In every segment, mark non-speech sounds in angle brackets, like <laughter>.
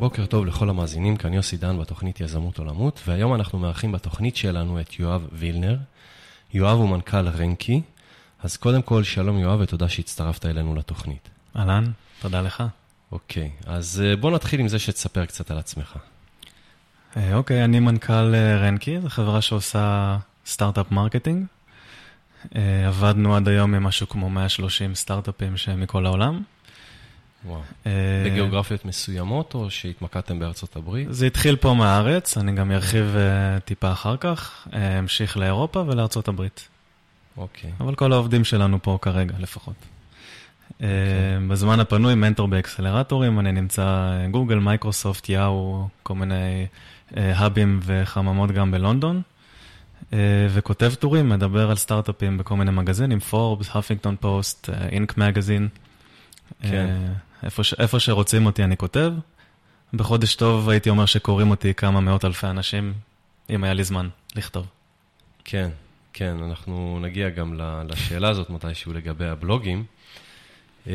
בוקר טוב לכל המאזינים, כאן יוסי דן בתוכנית יזמות עולמות, והיום אנחנו מארחים בתוכנית שלנו את יואב וילנר. יואב הוא מנכ"ל רנקי, אז קודם כל, שלום יואב ותודה שהצטרפת אלינו לתוכנית. אהלן, תודה לך. אוקיי, אז אה, בוא נתחיל עם זה שתספר קצת על עצמך. אה, אוקיי, אני מנכ"ל אה, רנקי, זו חברה שעושה startup marketing. עבדנו עד היום עם משהו כמו 130 סטארט-אפים שהם מכל העולם. וואו. בגיאוגרפיות מסוימות, או שהתמקדתם בארצות הברית? זה התחיל פה מהארץ, אני גם ארחיב טיפה אחר כך, המשיך לאירופה ולארצות הברית. אוקיי. אבל כל העובדים שלנו פה כרגע לפחות. אוקיי. בזמן הפנוי, מנטור באקסלרטורים, אני נמצא גוגל, מייקרוסופט, יאהו, כל מיני האבים וחממות גם בלונדון, וכותב טורים, מדבר על סטארט-אפים בכל מיני מגזינים, פורבס, האפינגטון פוסט, אינק מגזין. כן. איפה, איפה שרוצים אותי אני כותב. בחודש טוב הייתי אומר שקוראים אותי כמה מאות אלפי אנשים, אם היה לי זמן לכתוב. כן, כן, אנחנו נגיע גם לשאלה הזאת מתישהו לגבי הבלוגים. אמ,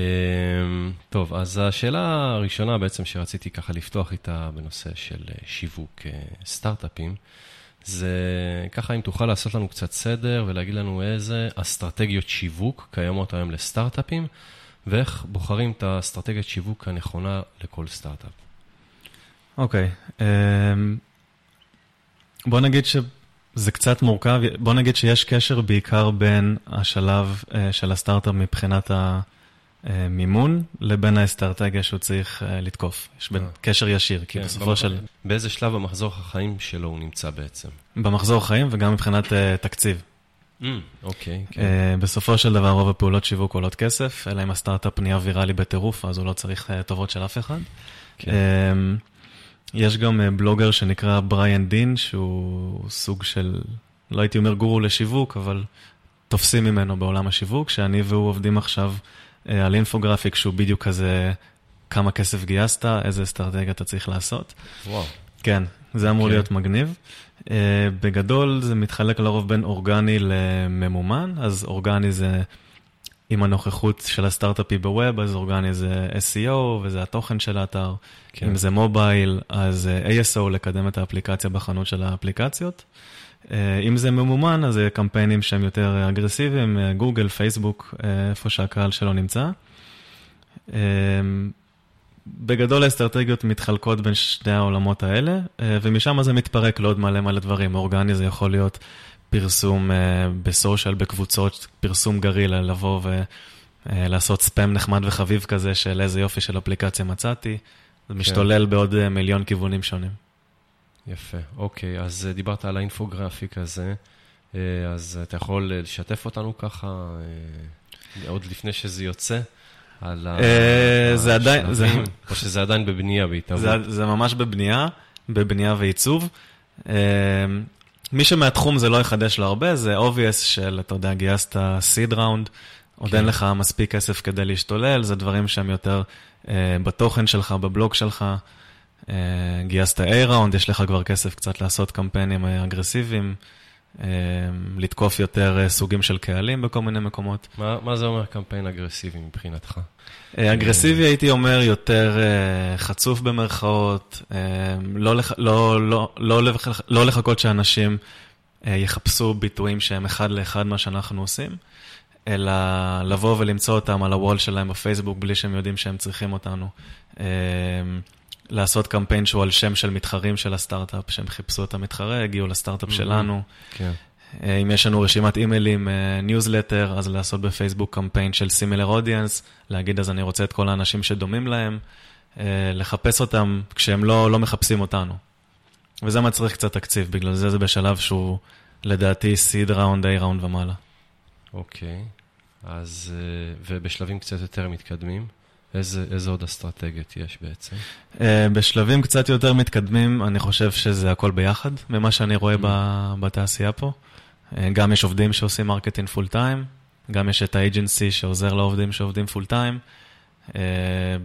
טוב, אז השאלה הראשונה בעצם שרציתי ככה לפתוח איתה בנושא של אה, שיווק אה, סטארט-אפים, זה ככה אם תוכל לעשות לנו קצת סדר ולהגיד לנו איזה אסטרטגיות שיווק קיימות היום לסטארט-אפים, ואיך בוחרים את האסטרטגיית שיווק הנכונה לכל סטארט-אפ. אוקיי, okay, אמ, um, בוא נגיד ש... זה קצת מורכב, בוא נגיד שיש קשר בעיקר בין השלב uh, של הסטארט-אפ מבחינת המימון לבין האסטרטגיה שהוא צריך uh, לתקוף. יש בין קשר ישיר, כי כן, בסופו במח... של... באיזה שלב במחזור החיים שלו הוא נמצא בעצם? במחזור החיים וגם מבחינת uh, תקציב. Mm, אוקיי. Okay, כן. uh, בסופו של דבר רוב הפעולות שיווק עולות כסף, אלא אם הסטארט-אפ נהיה ויראלי בטירוף, אז הוא לא צריך uh, טובות של אף אחד. כן. Uh, יש גם אה, בלוגר שנקרא בריאן דין, שהוא סוג של, לא הייתי אומר גורו לשיווק, אבל תופסים ממנו בעולם השיווק, שאני והוא עובדים עכשיו אה, על אינפוגרפיק שהוא בדיוק כזה, כמה כסף גייסת, איזה אסטרטגיה אתה צריך לעשות. וואו. כן, זה אמור okay. אוקיי. להיות מגניב. Uh, בגדול זה מתחלק לרוב בין אורגני לממומן, אז אורגני זה עם הנוכחות של הסטארט-אפי בווב, אז אורגני זה SEO וזה התוכן של האתר. כן. אם זה מובייל, אז אה, ASO, לקדם את האפליקציה בחנות של האפליקציות. אה, אם זה ממומן, אז זה קמפיינים שהם יותר אגרסיביים, גוגל, פייסבוק, איפה שהקהל שלו נמצא. בגדול האסטרטגיות מתחלקות בין שני העולמות האלה, ומשם זה מתפרק לעוד מלא מלא דברים. אורגני זה יכול להיות פרסום בסושיאל, בקבוצות, פרסום גרילה, לבוא ולעשות ספאם נחמד וחביב כזה של איזה יופי של אפליקציה מצאתי. זה כן. משתולל בעוד אה, מיליון כיוונים שונים. יפה, אוקיי, אז אה, דיברת על האינפוגרפיק הזה, אה, אז אתה יכול לשתף אותנו ככה, עוד לפני שזה יוצא, על זה עדיין, או שזה עדיין בבנייה בהתאבות? זה ממש בבנייה, בבנייה ועיצוב. מי שמהתחום זה לא יחדש לו הרבה, זה obvious של, אתה יודע, גייסת סיד ראונד, עוד כן. אין לך מספיק כסף כדי להשתולל, זה דברים שהם יותר אה, בתוכן שלך, בבלוג שלך. אה, גייסת A-ראונד, יש לך כבר כסף קצת לעשות קמפיינים אה, אגרסיביים, לתקוף יותר סוגים של קהלים בכל מיני מקומות. מה, מה זה אומר קמפיין אגרסיבי מבחינתך? אגרסיבי הייתי אומר יותר חצוף במרכאות, לא, לא, לא, לא, לא לחכות שאנשים יחפשו ביטויים שהם אחד לאחד מה שאנחנו עושים. אלא לבוא ולמצוא אותם על הוול שלהם בפייסבוק בלי שהם יודעים שהם צריכים אותנו. לעשות קמפיין שהוא על שם של מתחרים של הסטארט-אפ, שהם חיפשו את המתחרה, הגיעו לסטארט-אפ שלנו. כן. אה, אם יש לנו רשימת אימיילים, ניוזלטר, אה, אז לעשות בפייסבוק קמפיין של similar audience, להגיד אז אני רוצה את כל האנשים שדומים להם, אה, לחפש אותם כשהם לא, לא מחפשים אותנו. וזה מצריך קצת תקציב, בגלל זה זה בשלב שהוא לדעתי seed round, A round ומעלה. אוקיי. אז, ובשלבים קצת יותר מתקדמים, איזה, איזה עוד אסטרטגיות יש בעצם? אה, בשלבים קצת יותר מתקדמים, אני חושב שזה הכל ביחד, ממה שאני רואה mm. בתעשייה פה. אה, גם יש עובדים שעושים marketing full time, גם יש את ה agency שעוזר לעובדים שעובדים full time.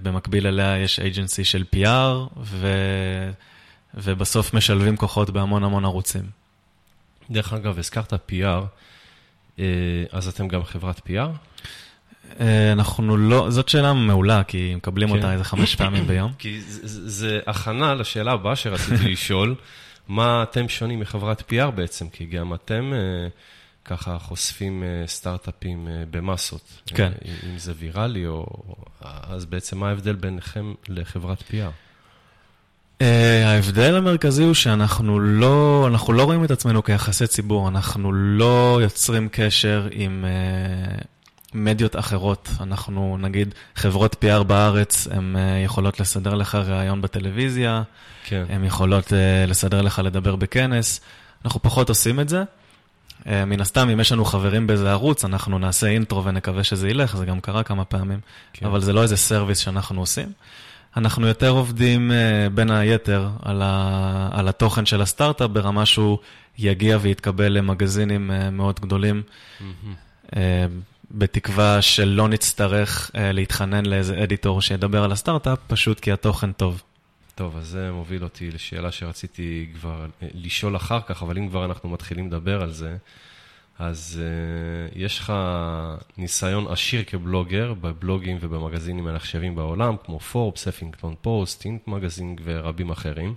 במקביל אליה יש agency של PR, ו... ובסוף משלבים כוחות בהמון המון ערוצים. דרך אגב, הזכרת PR, אה, אז אתם גם חברת PR? אנחנו לא, זאת שאלה מעולה, כי מקבלים כן. אותה איזה חמש פעמים ביום. כי זה, זה הכנה לשאלה הבאה שרציתי <laughs> לשאול, מה אתם שונים מחברת PR בעצם? כי גם אתם ככה חושפים סטארט-אפים במסות. כן. אם זה ויראלי, או... אז בעצם מה ההבדל ביניכם לחברת PR? Uh, ההבדל המרכזי הוא שאנחנו לא, אנחנו לא רואים את עצמנו כיחסי ציבור, אנחנו לא יוצרים קשר עם uh, מדיות אחרות. אנחנו, נגיד, חברות PR בארץ, הן uh, יכולות לסדר לך ראיון בטלוויזיה, כן. הן יכולות uh, לסדר לך לדבר בכנס. אנחנו פחות עושים את זה. Uh, מן הסתם, אם יש לנו חברים באיזה ערוץ, אנחנו נעשה intro ונקווה שזה ילך, זה גם קרה כמה פעמים, כן. אבל זה לא איזה service שאנחנו עושים. אנחנו יותר עובדים בין היתר על, ה, על התוכן של הסטארט-אפ ברמה שהוא יגיע ויתקבל למגזינים מאוד גדולים, mm-hmm. בתקווה שלא נצטרך uh, להתחנן לאיזה editor שידבר על הסטארט-אפ, פשוט כי התוכן טוב. טוב, אז זה מוביל אותי לשאלה שרציתי כבר לשאול אחר כך, אבל אם כבר אנחנו מתחילים לדבר על זה, אז uh, יש לך ניסיון עשיר כבלוגר בבלוגים ובמגזינים הנחשבים בעולם, כמו פורבס, אפינגטון פוסט, אינט מגזין ורבים אחרים.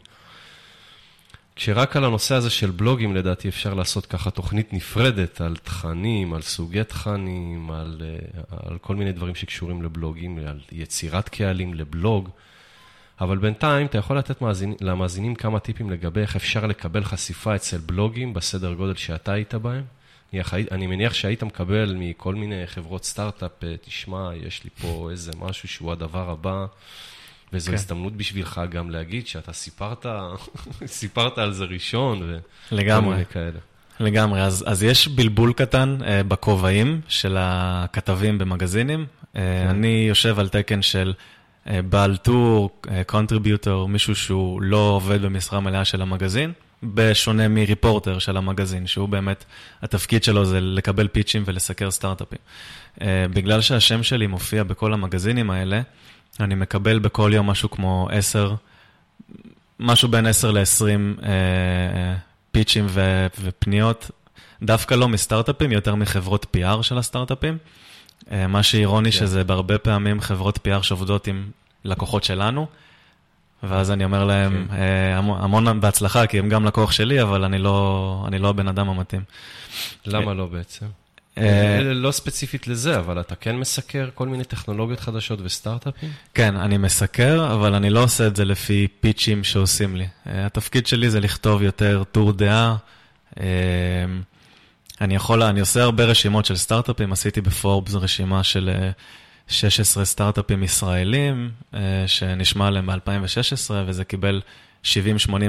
כשרק על הנושא הזה של בלוגים, לדעתי אפשר לעשות ככה תוכנית נפרדת על תכנים, על סוגי תכנים, על, uh, על כל מיני דברים שקשורים לבלוגים, על יצירת קהלים לבלוג. אבל בינתיים אתה יכול לתת מאזינים, למאזינים כמה טיפים לגבי איך אפשר לקבל חשיפה אצל בלוגים בסדר גודל שאתה היית בהם. אני מניח שהיית מקבל מכל מיני חברות סטארט-אפ, אה, תשמע, יש לי פה איזה משהו שהוא הדבר הבא, וזו כן. הזדמנות בשבילך גם להגיד שאתה סיפרת, <laughs> סיפרת על זה ראשון, לגמרי. כאלה. לגמרי, אז, אז יש בלבול קטן uh, בכובעים של הכתבים במגזינים. Uh, כן. אני יושב על תקן של uh, בעל טור, קונטריביוטור, uh, מישהו שהוא לא עובד במשרה מלאה של המגזין. בשונה מריפורטר של המגזין, שהוא באמת, התפקיד שלו זה לקבל פיצ'ים ולסקר סטארט-אפים. Uh, בגלל שהשם שלי מופיע בכל המגזינים האלה, אני מקבל בכל יום משהו כמו 10, משהו בין 10 ל-20 uh, פיצ'ים ו- ופניות, דווקא לא מסטארט-אפים, יותר מחברות PR של הסטארט-אפים. Uh, מה שאירוני yeah. כן. שזה בהרבה פעמים חברות PR שעובדות עם לקוחות שלנו. ואז אני אומר להם, okay. אה, המון, המון בהצלחה, כי הם גם לקוח שלי, אבל אני לא, אני לא הבן אדם המתאים. למה לא בעצם? אה, לא ספציפית לזה, אבל אתה כן מסקר כל מיני טכנולוגיות חדשות וסטארט-אפים? כן, אני מסקר, אבל אני לא עושה את זה לפי פיצ'ים שעושים לי. אה, התפקיד שלי זה לכתוב יותר טור דעה. אני יכול, אני עושה הרבה רשימות של סטארט-אפים, עשיתי בפורבס רשימה של 16 סטארט-אפים ישראלים, אה, שנשמע עליהם ב-2016, וזה קיבל 70-80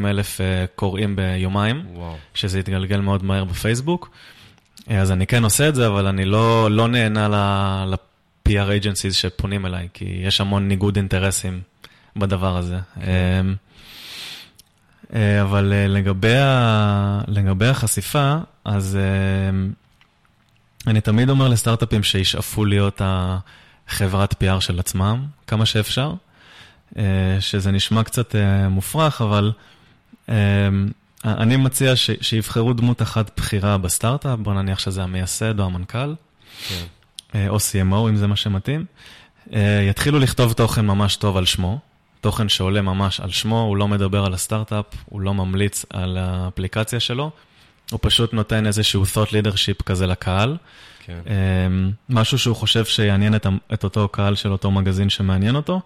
אלף אה, קוראים ביומיים, וואו. שזה התגלגל מאוד מהר בפייסבוק. אה, אז אני כן עושה את זה, אבל אני לא, לא נהנה ל-PR agencies שפונים אליי, כי יש המון ניגוד אינטרסים בדבר הזה. כן. אבל לגבי, ה... לגבי החשיפה, אז אני תמיד אומר לסטארט-אפים שישאפו להיות ה... חברת PR של עצמם, כמה שאפשר, אה, שזה נשמע קצת אה, מופרך, אבל אה, אני מציע ש, שיבחרו דמות אחת בכירה בסטארט-אפ, בוא נניח שזה המייסד או המנכ"ל, כן. או CMO, אם זה מה שמתאים. יתחילו לכתוב תוכן ממש טוב על שמו, תוכן שעולה ממש על שמו, הוא לא מדבר על הסטארט-אפ, הוא לא ממליץ על האפליקציה שלו, הוא פשוט נותן איזשהו thought leadership כזה לקהל. כן. אמ, משהו שהוא חושב שיעניין את, את אותו קהל של אותו מגזין שמעניין אותו.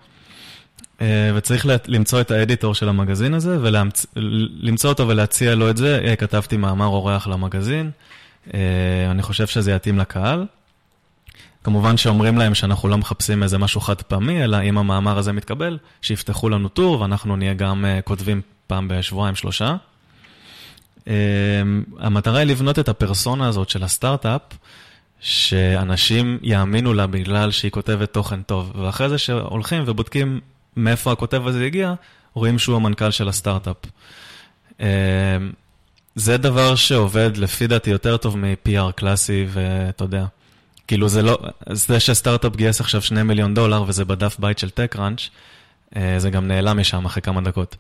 אה, וצריך למצוא את האדיטור של המגזין הזה, ולמצוא אותו ולהציע לו את זה. היי, כתבתי מאמר אורח למגזין, אה, אני חושב שזה יתאים לקהל. כמובן שאומרים להם שאנחנו לא מחפשים איזה משהו חד פעמי, אלא אם המאמר הזה מתקבל, שיפתחו לנו טור, ואנחנו נהיה גם אה, כותבים פעם בשבועיים, שלושה. המטרה היא לבנות את הפרסונה הזאת של הסטארט-אפ, שאנשים יאמינו לה בגלל שהיא כותבת תוכן טוב, ואחרי זה שהולכים ובודקים מאיפה הכותב הזה הגיע, רואים שהוא המנכ"ל של הסטארט-אפ. אמ, זה דבר שעובד לפי דעתי יותר טוב מ-PR קלאסי, ואתה יודע, כאילו זה לא, זה שסטארט-אפ גייס עכשיו 2 מיליון דולר וזה בדף בית של TechCrunch, אה, זה גם נעלם משם אחרי כמה דקות.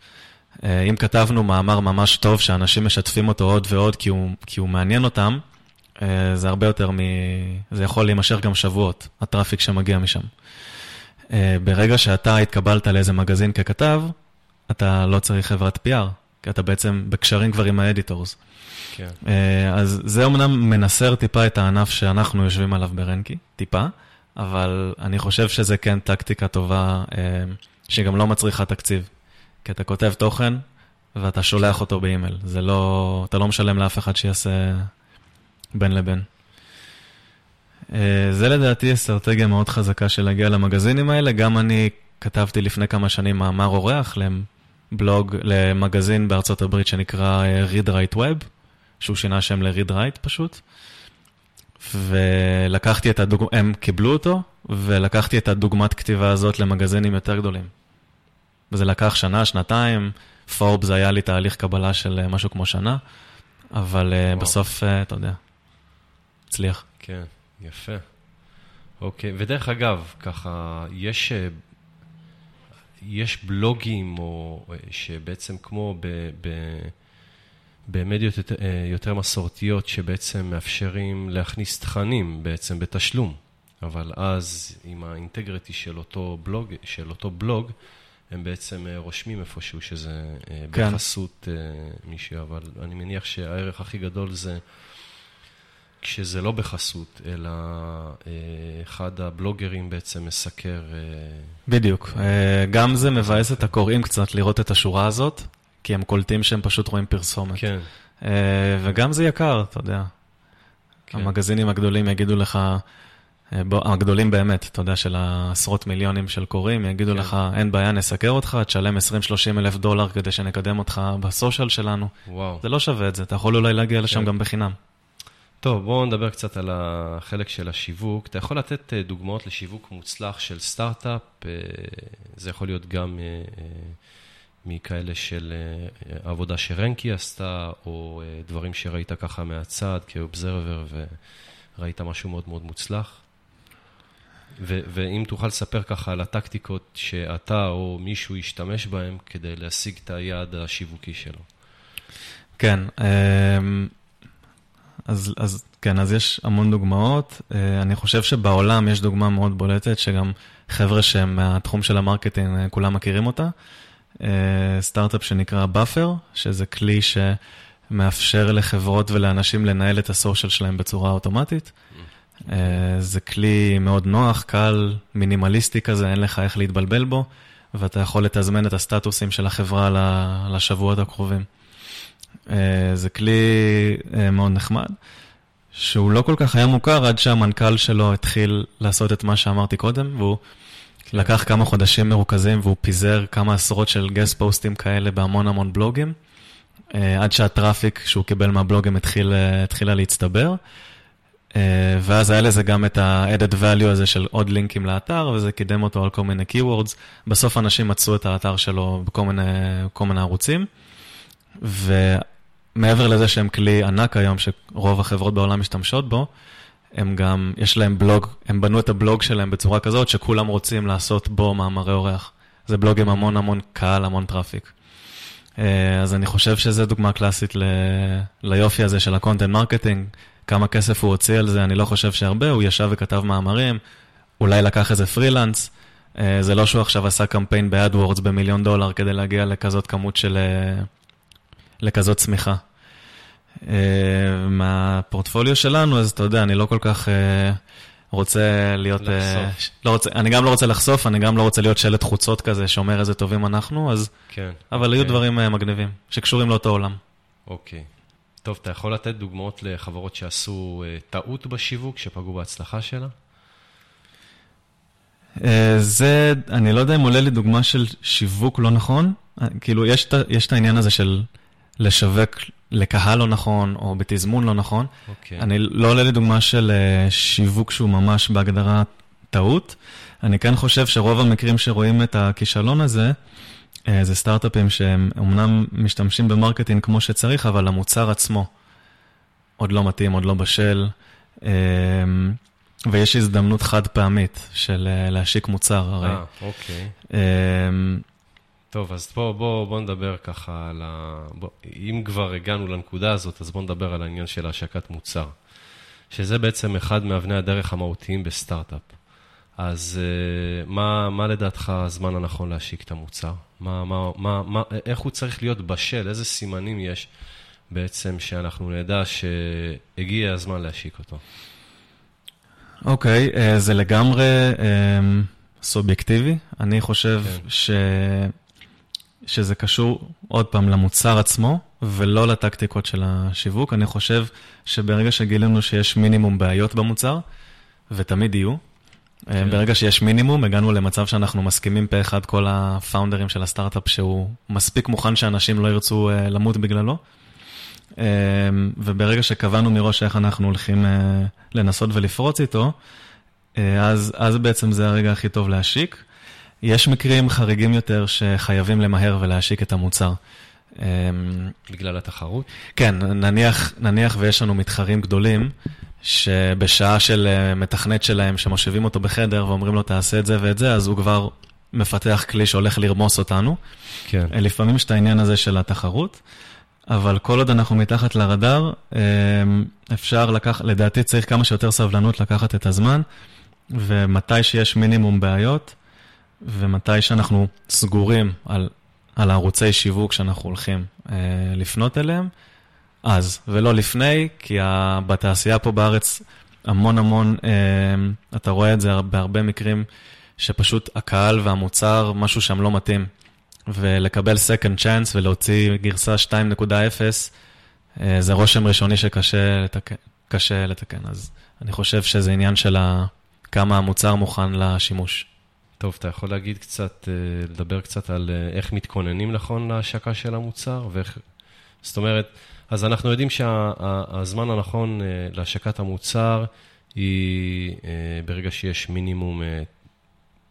אה, אם כתבנו מאמר ממש טוב, שאנשים משתפים אותו עוד ועוד כי הוא, כי הוא מעניין אותם, אה, זה הרבה יותר מ... זה יכול להימשך גם שבועות, ה traffic שמגיע משם. אה, ברגע שאתה התקבלת לאיזה מגזין ככתב, אתה לא צריך חברת PR, כי אתה בעצם בקשרים כבר עם ה editors. כן. אה, אז זה אמנם מנסר טיפה את הענף שאנחנו יושבים עליו ברנקי, טיפה, אבל אני חושב שזה כן טקטיקה טובה, שגם לא מצריכה תקציב. כי אתה כותב תוכן, ואתה שולח אותו באימייל. זה לא, אתה לא משלם לאף אחד שיעשה בין לבין. אה, זה לדעתי אסטרטגיה מאוד חזקה של להגיע למגזינים האלה. גם אני כתבתי לפני כמה שנים מאמר אורח לבלוג, למגזין בארצות הברית שנקרא אה, Read Write Web, שהוא שינה שם ל-Read Write פשוט. ולקחתי את הדוגמא, הם קיבלו אותו, ולקחתי את הדוגמת כתיבה הזאת למגזינים יותר גדולים. וזה לקח שנה, שנתיים, פורבס היה לי תהליך קבלה של אה, משהו כמו שנה, אבל וואו. בסוף, אתה יודע, הצליח. כן, יפה. אוקיי, ודרך אגב, ככה, יש, אה, יש בלוגים, או אה, שבעצם כמו ב, ב, במדיות יותר, אה, יותר מסורתיות, שבעצם מאפשרים להכניס תכנים בעצם בתשלום, אבל אז עם האינטגריטי של אותו בלוג, של אותו בלוג, הם בעצם רושמים איפשהו שזה כן. בחסות מישהו, אבל אני מניח שהערך הכי גדול זה... כשזה לא בחסות, אלא אה, אחד הבלוגרים בעצם מסקר... אה, בדיוק. אה, גם זה מבאס את הקוראים קצת לראות את השורה הזאת, כי הם קולטים שהם פשוט רואים פרסומת. כן. וגם זה יקר, אתה יודע. כן. המגזינים הגדולים יגידו לך, הגדולים באמת, אתה יודע, של העשרות מיליונים של קוראים, יגידו כן. לך, אין בעיה, נסקר אותך, תשלם 20-30 אלף דולר כדי שנקדם אותך בסושיאל שלנו. וואו. זה לא שווה את זה, אתה יכול אולי להגיע לשם כן. גם בחינם. טוב, בואו נדבר קצת על החלק של השיווק. אתה יכול לתת אה, דוגמאות לשיווק מוצלח של סטארט-אפ, אה, זה יכול להיות גם אה, מכאלה של עבודה שרנקי עשתה, או דברים שראית ככה מהצד כאובזרבר וראית משהו מאוד מאוד מוצלח. ו- ואם תוכל לספר ככה על הטקטיקות שאתה או מישהו ישתמש בהן כדי להשיג את היעד השיווקי שלו. כן, אמ, אז, אז כן, אז יש המון דוגמאות. אה, אני חושב שבעולם יש דוגמה מאוד בולטת, שגם חבר'ה שהם מהתחום של ה marketing, אה, כולם מכירים אותה. אה, סטארט-אפ שנקרא Buffer, שזה כלי שמאפשר לחברות ולאנשים לנהל את ה social שלהם בצורה אוטומטית. זה כלי מאוד נוח, קל, מינימליסטי כזה, אין לך איך להתבלבל בו, ואתה יכול לתזמן את הסטטוסים של החברה לשבועות הקרובים. אה, זה כלי אה, מאוד נחמד, שהוא לא כל כך היה מוכר עד שהמנכ"ל שלו התחיל לעשות את מה שאמרתי קודם, והוא לקח כמה חודשים מרוכזים והוא פיזר כמה עשרות של גסט פוסטים כאלה בהמון המון בלוגים, אה, עד שהטראפיק שהוא קיבל מהבלוגים התחיל, התחילה להצטבר. ואז היה לזה גם את ה-added value הזה של עוד לינקים לאתר, וזה קידם אותו על כל מיני keywords. בסוף אנשים מצאו את האתר שלו בכל מיני, מיני ערוצים. ומעבר לזה שהם כלי ענק היום, שרוב החברות בעולם משתמשות בו, הם גם, יש להם בלוג, הם בנו את הבלוג שלהם בצורה כזאת שכולם רוצים לעשות בו מאמרי אורח. זה בלוג עם המון המון קהל, המון traffic. אה, אז אני חושב שזו דוגמה קלאסית ל... ליופי הזה של ה content marketing. כמה כסף הוא הוציא על זה, אני לא חושב שהרבה, הוא ישב וכתב מאמרים, אולי לקח איזה פרילנס. אה, זה לא שהוא עכשיו עשה קמפיין ב AdWords במיליון דולר כדי להגיע לכזאת כמות של, אה, לכזאת צמיחה. Uh, מהפורטפוליו שלנו, אז אתה יודע, אני לא כל כך uh, רוצה להיות... Uh, לא רוצה, אני גם לא רוצה לחשוף, אני גם לא רוצה להיות שלט חוצות כזה שאומר איזה טובים אנחנו, אז... כן. אבל okay. היו אוקיי. דברים מגניבים, שקשורים לאותו עולם. אוקיי. Okay. טוב, אתה יכול לתת דוגמאות לחברות שעשו טעות בשיווק, שפגעו בהצלחה שלה? זה, אני לא יודע אם עולה לי דוגמה של שיווק לא נכון. כאילו, יש, יש את העניין הזה של לשווק לקהל לא נכון, או בתזמון לא נכון. Okay. אוקיי. אני לא עולה לי דוגמה של אה, שיווק שהוא ממש בהגדרה טעות. אני כן חושב שרוב המקרים שרואים את הכישלון הזה, אה, זה סטארט-אפים שהם אמנם משתמשים ב marketing כמו שצריך, אבל המוצר עצמו עוד לא מתאים, עוד לא בשל, אה, ויש הזדמנות חד פעמית של להשיק מוצר, הרי. אה, אוקיי. טוב, אז בואו בוא, בוא נדבר ככה על ה... בוא, אם כבר הגענו לנקודה הזאת, אז בואו נדבר על העניין של השקת מוצר. שזה בעצם אחד מאבני הדרך המהותיים בסטארט-אפ. אז uh, מה, מה לדעתך הזמן הנכון להשיק את המוצר? מה, מה, מה, מה, איך הוא צריך להיות בשל? איזה סימנים יש בעצם שאנחנו נדע שהגיע הזמן להשיק אותו? אוקיי, okay, אה, זה לגמרי uh, סובייקטיבי. אני חושב כן. ש... שזה קשור עוד פעם למוצר עצמו, ולא לטקטיקות של השיווק. אני חושב שברגע שגילינו שיש מינימום בעיות במוצר, ותמיד יהיו, כן. ברגע שיש מינימום, הגענו למצב שאנחנו מסכימים פה אחד כל הפאונדרים של הסטארט-אפ, שהוא מספיק מוכן שאנשים לא ירצו אה, למות בגללו. אה, וברגע שקבענו מראש איך אנחנו הולכים אה, לנסות ולפרוץ איתו, אז, אז בעצם זה הרגע הכי טוב להשיק. יש מקרים חריגים יותר שחייבים למהר ולהשיק את המוצר. בגלל התחרות? כן, נניח, נניח ויש לנו מתחרים גדולים, שבשעה של אה, מתכנת שלהם, שמושיבים אותו בחדר ואומרים לו, תעשה את זה ואת זה, אז הוא כבר מפתח כלי שהולך לרמוס אותנו. כן. אה, לפעמים יש את העניין הזה של התחרות, אבל כל עוד אנחנו מתחת לרדאר, אה, אפשר לקחת, לדעתי צריך כמה שיותר סבלנות לקחת את הזמן, ומתי שיש מינימום בעיות, ומתי שאנחנו סגורים על, על הערוצי שיווק שאנחנו הולכים לפנות אליהם, אז, ולא לפני, כי בתעשייה פה בארץ המון המון, אה, אתה רואה את זה בהרבה מקרים, שפשוט הקהל והמוצר, משהו שם לא מתאים. ולקבל second chance ולהוציא גרסה 2.0, אה, זה רושם ראשוני שקשה לתקן, קשה לתקן. אז אני חושב שזה עניין של כמה המוצר מוכן לשימוש. טוב, אתה יכול להגיד קצת, אה, לדבר קצת על איך מתכוננים נכון להשקה של המוצר, ואיך, זאת אומרת, אז אנחנו יודעים שהזמן הנכון אה, להשקת המוצר היא אה, ברגע שיש מינימום אה,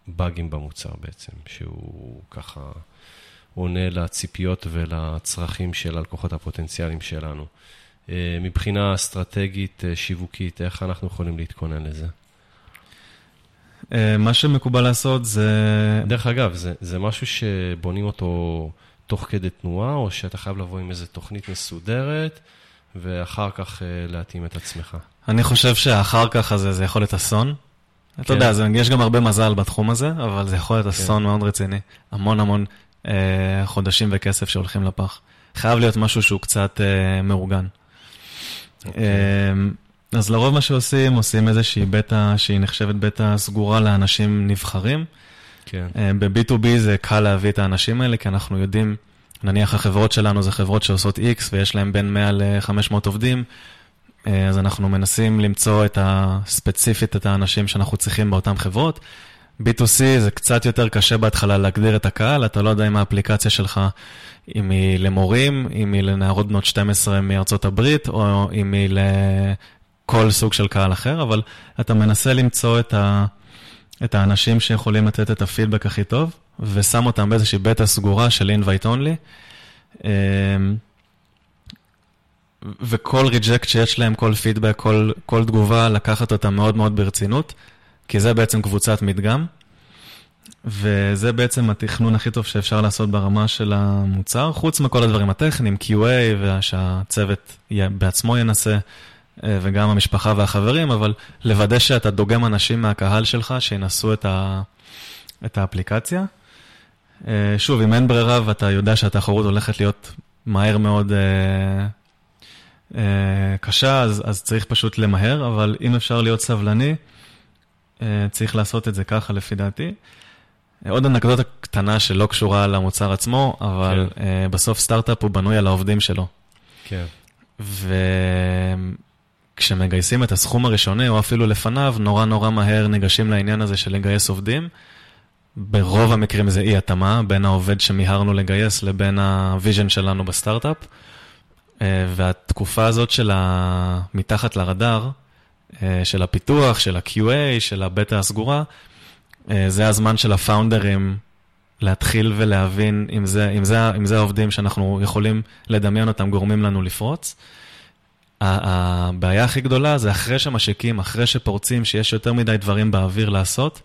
באגים במוצר בעצם, שהוא ככה עונה לציפיות ולצרכים של הלקוחות הפוטנציאליים שלנו. מבחינה אסטרטגית, שיווקית, איך אנחנו יכולים להתכונן לזה? מה שמקובל לעשות זה... דרך אגב, זה, זה משהו שבונים אותו תוך כדי תנועה, או שאתה חייב לבוא עם איזו תוכנית מסודרת, ואחר כך אה, להתאים את עצמך? אני חושב שהאחר כך הזה זה יכול להיות אסון. כן. אתה יודע, זה, יש גם הרבה מזל בתחום הזה, אבל זה יכול להיות כן. אסון מאוד רציני. המון המון אה, חודשים וכסף שהולכים לפח. חייב להיות משהו שהוא קצת אה, מאורגן. אוקיי. אה, אז לרוב מה שעושים, עושים איזושהי בטא שהיא נחשבת בטא סגורה לאנשים נבחרים. כן. אה, ב-B2B זה קל להביא את האנשים האלה, כי אנחנו יודעים, נניח החברות שלנו זה חברות שעושות X ויש להם בין 100 ל-500 עובדים, אה, אז אנחנו מנסים למצוא את הספציפית, את האנשים שאנחנו צריכים באותן חברות. B2C זה קצת יותר קשה בהתחלה להגדיר את הקהל, אתה לא יודע אם האפליקציה שלך, אם היא למורים, אם היא לנערות בנות 12 מארצות הברית, או אם היא לכל סוג של קהל אחר, אבל אתה מנסה למצוא את ה... את האנשים שיכולים לתת את הפידבק הכי טוב, ושם אותם באיזושהי בטא סגורה של invite only. אמ, וכל ריג'קט שיש להם, כל פידבק, כל, כל תגובה, לקחת אותה מאוד מאוד ברצינות, כי זה בעצם קבוצת מדגם, וזה בעצם התכנון הכי טוב שאפשר לעשות ברמה של המוצר, חוץ מכל הדברים הטכניים, QA, ושהצוות בעצמו ינסה וגם המשפחה והחברים, אבל לוודא שאתה דוגם אנשים מהקהל שלך שינסו את, ה, את האפליקציה. אה, שוב, אם אין ברירה ואתה יודע שהתחרות הולכת להיות מהר מאוד אה, קשה, אז, אז צריך פשוט למהר, אבל אם אפשר להיות סבלני, צריך לעשות את זה ככה לפי דעתי. עוד אנקדוטה קטנה שלא קשורה למוצר עצמו, אבל כן. בסוף סטארט-אפ הוא בנוי על העובדים שלו. כן. כשמגייסים את הסכום הראשוני, או אפילו לפניו, נורא נורא מהר ניגשים לעניין הזה של לגייס עובדים. ברוב המקרים זה אי התאמה בין העובד שמיהרנו לגייס לבין ה vision שלנו בסטארט-אפ. אה, והתקופה הזאת של מתחת לרדאר, אה, של הפיתוח, של ה-QA, של הבטא הסגורה, אה, זה הזמן של הפאונדרים להתחיל ולהבין אם זה, אם זה, אם זה העובדים שאנחנו יכולים לדמיין אותם גורמים לנו לפרוץ. הבעיה הכי גדולה זה אחרי שמשיקים, אחרי שפורצים, שיש יותר מדי דברים באוויר לעשות,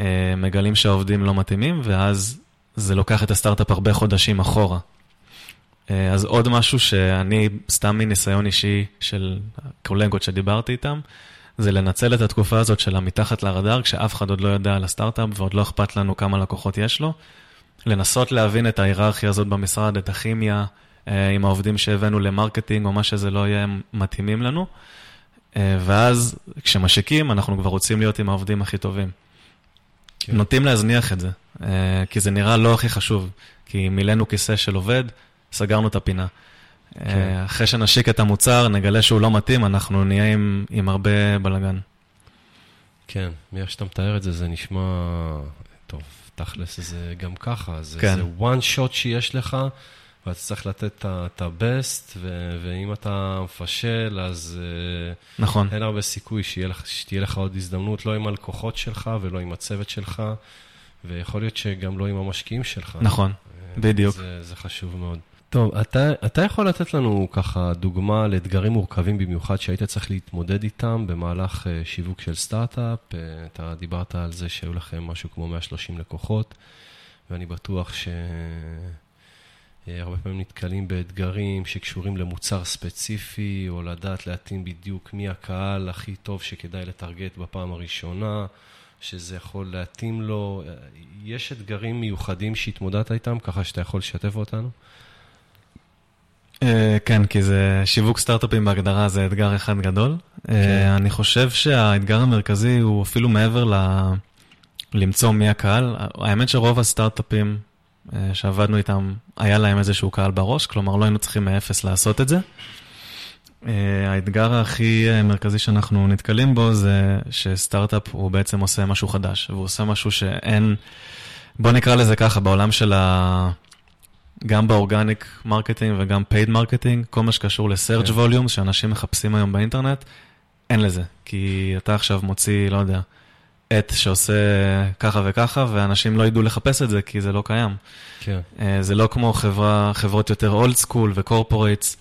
אה, מגלים שהעובדים לא מתאימים, ואז זה לוקח את הסטארט-אפ הרבה חודשים אחורה. אז עוד משהו שאני, סתם מניסיון אישי של קולגות שדיברתי איתם, זה לנצל את התקופה הזאת של המתחת לרדאר, כשאף אחד עוד לא יודע על הסטארט-אפ ועוד לא אכפת לנו כמה לקוחות יש לו. לנסות להבין את ההיררכיה הזאת במשרד, את הכימיה, אה, עם העובדים שהבאנו ל marketing או מה שזה לא יהיה, הם מתאימים לנו. אה, ואז כשמשיקים, אנחנו כבר רוצים להיות עם העובדים הכי טובים. כן. נוטים להזניח את זה, אה, כי זה נראה לא הכי חשוב, כי מילאנו כיסא של עובד, סגרנו את הפינה. כן. אחרי שנשיק את המוצר, נגלה שהוא לא מתאים, אנחנו נהיה עם, עם הרבה בלאגן. כן, מאיך שאתה מתאר את זה, זה נשמע טוב. תכלס זה גם ככה, זה, כן. זה one shot שיש לך, ואתה צריך לתת את ה-best, ואם אתה מפשל, אז אה, נכון. אין הרבה סיכוי שיה לך, שתהיה לך עוד הזדמנות, לא עם הלקוחות שלך ולא עם הצוות שלך, ויכול להיות שגם לא עם המשקיעים שלך. נכון, אה, בדיוק. זה, זה חשוב מאוד. טוב, אתה, אתה יכול לתת לנו ככה דוגמה לאתגרים מורכבים במיוחד שהיית צריך להתמודד איתם במהלך uh, שיווק של סטארט-אפ? אתה דיברת על זה שהיו לכם משהו כמו 130 לקוחות, ואני בטוח שהרבה uh, פעמים נתקלים באתגרים שקשורים למוצר ספציפי, או לדעת להתאים בדיוק מי הקהל הכי טוב שכדאי לטרגט בפעם הראשונה, שזה יכול להתאים לו. יש אתגרים מיוחדים שהתמודדת איתם, ככה שאתה יכול לשתף אותנו? אה, כן, כי זה שיווק סטארט-אפים בהגדרה זה אתגר אחד גדול. אה, כן. אני חושב שהאתגר המרכזי הוא אפילו מעבר ל... למצוא מי הקהל. האמת שרוב הסטארט-אפים אה, שעבדנו איתם, היה להם איזשהו קהל בראש, כלומר לא היינו צריכים מאפס לעשות את זה. האתגר הכי מרכזי שאנחנו נתקלים בו זה שסטארט-אפ הוא בעצם עושה משהו חדש, והוא עושה משהו שאין, בוא נקרא לזה ככה, בעולם של ה... גם ב organic marketing וגם paid marketing, כל מה שקשור ל search volume כן. שאנשים מחפשים היום באינטרנט, אין לזה. כי אתה עכשיו מוציא, לא יודע, עט שעושה ככה וככה, ואנשים לא ידעו לחפש את זה כי זה לא קיים. כן. אה, זה לא כמו חברה, חברות יותר old school ו corporates.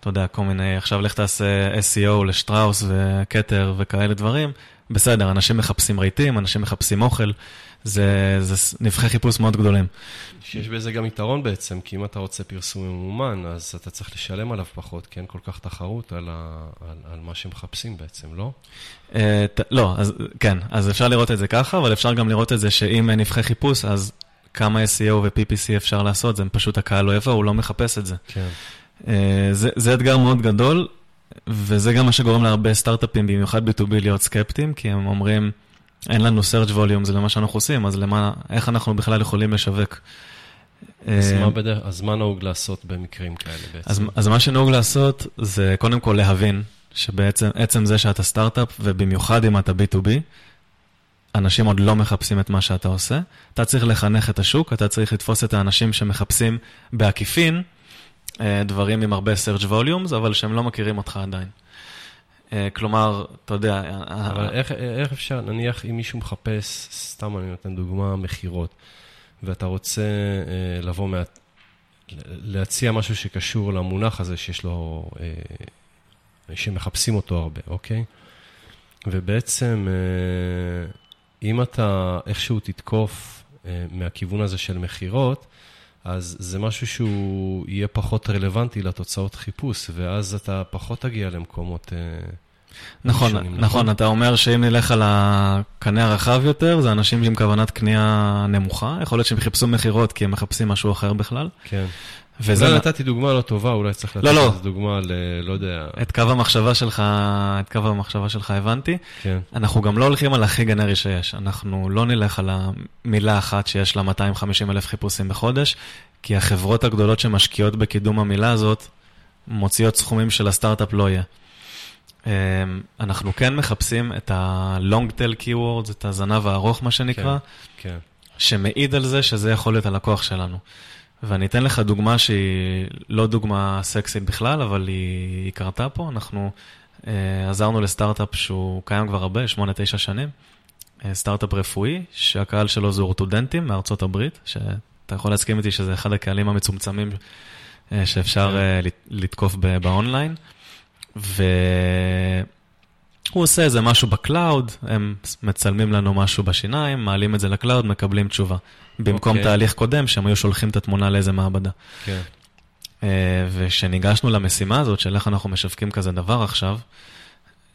אתה יודע, כל מיני, עכשיו לך תעשה SEO לשטראוס וכתר וכאלה דברים. בסדר, אנשים מחפשים רהיטים, אנשים מחפשים אוכל. זה, זה נפחי חיפוש מאוד גדולים. שיש בזה גם יתרון בעצם, כי אם אתה רוצה פרסום ממומן, אז אתה צריך לשלם עליו פחות, כי אין כל כך תחרות על, ה, על, על מה שמחפשים בעצם, לא? Uh, ת, לא, אז כן, אז אפשר לראות את זה ככה, אבל אפשר גם לראות את זה שאם אין נבחי חיפוש, אז כמה SEO ו-PPC אפשר לעשות, זה פשוט הקהל לא יבוא, הוא לא מחפש את זה. כן. Uh, זה, זה אתגר מאוד גדול, וזה גם מה שגורם להרבה סטארט-אפים, במיוחד B2B, להיות סקפטיים, כי הם אומרים... אין לנו search volume, זה למה שאנחנו עושים, אז למה, איך אנחנו בכלל יכולים לשווק? אז מה, אה, בדרך, אז מה נהוג לעשות במקרים כאלה בעצם? אז, אז מה שנהוג לעשות זה קודם כל להבין שבעצם עצם זה שאתה סטארט-אפ, ובמיוחד אם אתה B2B, אנשים עוד לא מחפשים את מה שאתה עושה. אתה צריך לחנך את השוק, אתה צריך לתפוס את האנשים שמחפשים בעקיפין אה, דברים עם הרבה search volumes, אבל שהם לא מכירים אותך עדיין. אה, כלומר, אתה יודע... אה, אבל איך, איך אפשר, נניח אם מישהו מחפש, סתם אני נותן דוגמה, מכירות, ואתה רוצה אה, לבוא, מה, להציע משהו שקשור למונח הזה שיש לו, אה, שמחפשים אותו הרבה, אוקיי? ובעצם, אה, אם אתה איכשהו תתקוף אה, מהכיוון הזה של מכירות, אז זה משהו שהוא יהיה פחות רלוונטי לתוצאות חיפוש, ואז אתה פחות תגיע למקומות... אה, נכון, נכון, נכון, אתה אומר שאם נלך על הקנה הרחב יותר, זה אנשים עם כוונת קנייה נמוכה, יכול להיות שהם חיפשו מכירות כי הם מחפשים משהו אחר בכלל. כן. וזה... אולי נתתי דוגמה לא טובה, אולי צריך לתת לא, לא. דוגמה ל... לא יודע... את קו המחשבה שלך, את קו המחשבה שלך הבנתי. כן. אנחנו גם לא הולכים על הכי גנרי שיש. אנחנו לא נלך על המילה אחת שיש לה 250 אלף חיפושים בחודש, כי החברות הגדולות שמשקיעות בקידום המילה הזאת, מוציאות סכומים של הסטארט-אפ לא יהיה. אמ, אנחנו כן מחפשים את ה-long tail keywords, את הזנב הארוך, מה שנקרא, כן, כן. שמעיד על זה שזה יכול להיות הלקוח שלנו. ואני אתן לך דוגמה שהיא לא דוגמה סקסית בכלל, אבל היא, היא קרתה פה. אנחנו uh, עזרנו לסטארט-אפ שהוא קיים כבר הרבה, 8-9 שנים, uh, סטארט-אפ רפואי, שהקהל שלו זה אורתודנטים מארצות הברית, שאתה יכול להסכים איתי שזה אחד הקהלים המצומצמים uh, שאפשר uh, לתקוף באונליין. והוא הוא עושה איזה משהו ב cloud, הם מצלמים לנו משהו בשיניים, מעלים את זה ל cloud, מקבלים תשובה. במקום אוקיי. תהליך קודם, שהם היו שולחים את התמונה לאיזה מעבדה. כן. אה, וכשניגשנו למשימה הזאת של איך אנחנו משווקים כזה דבר עכשיו,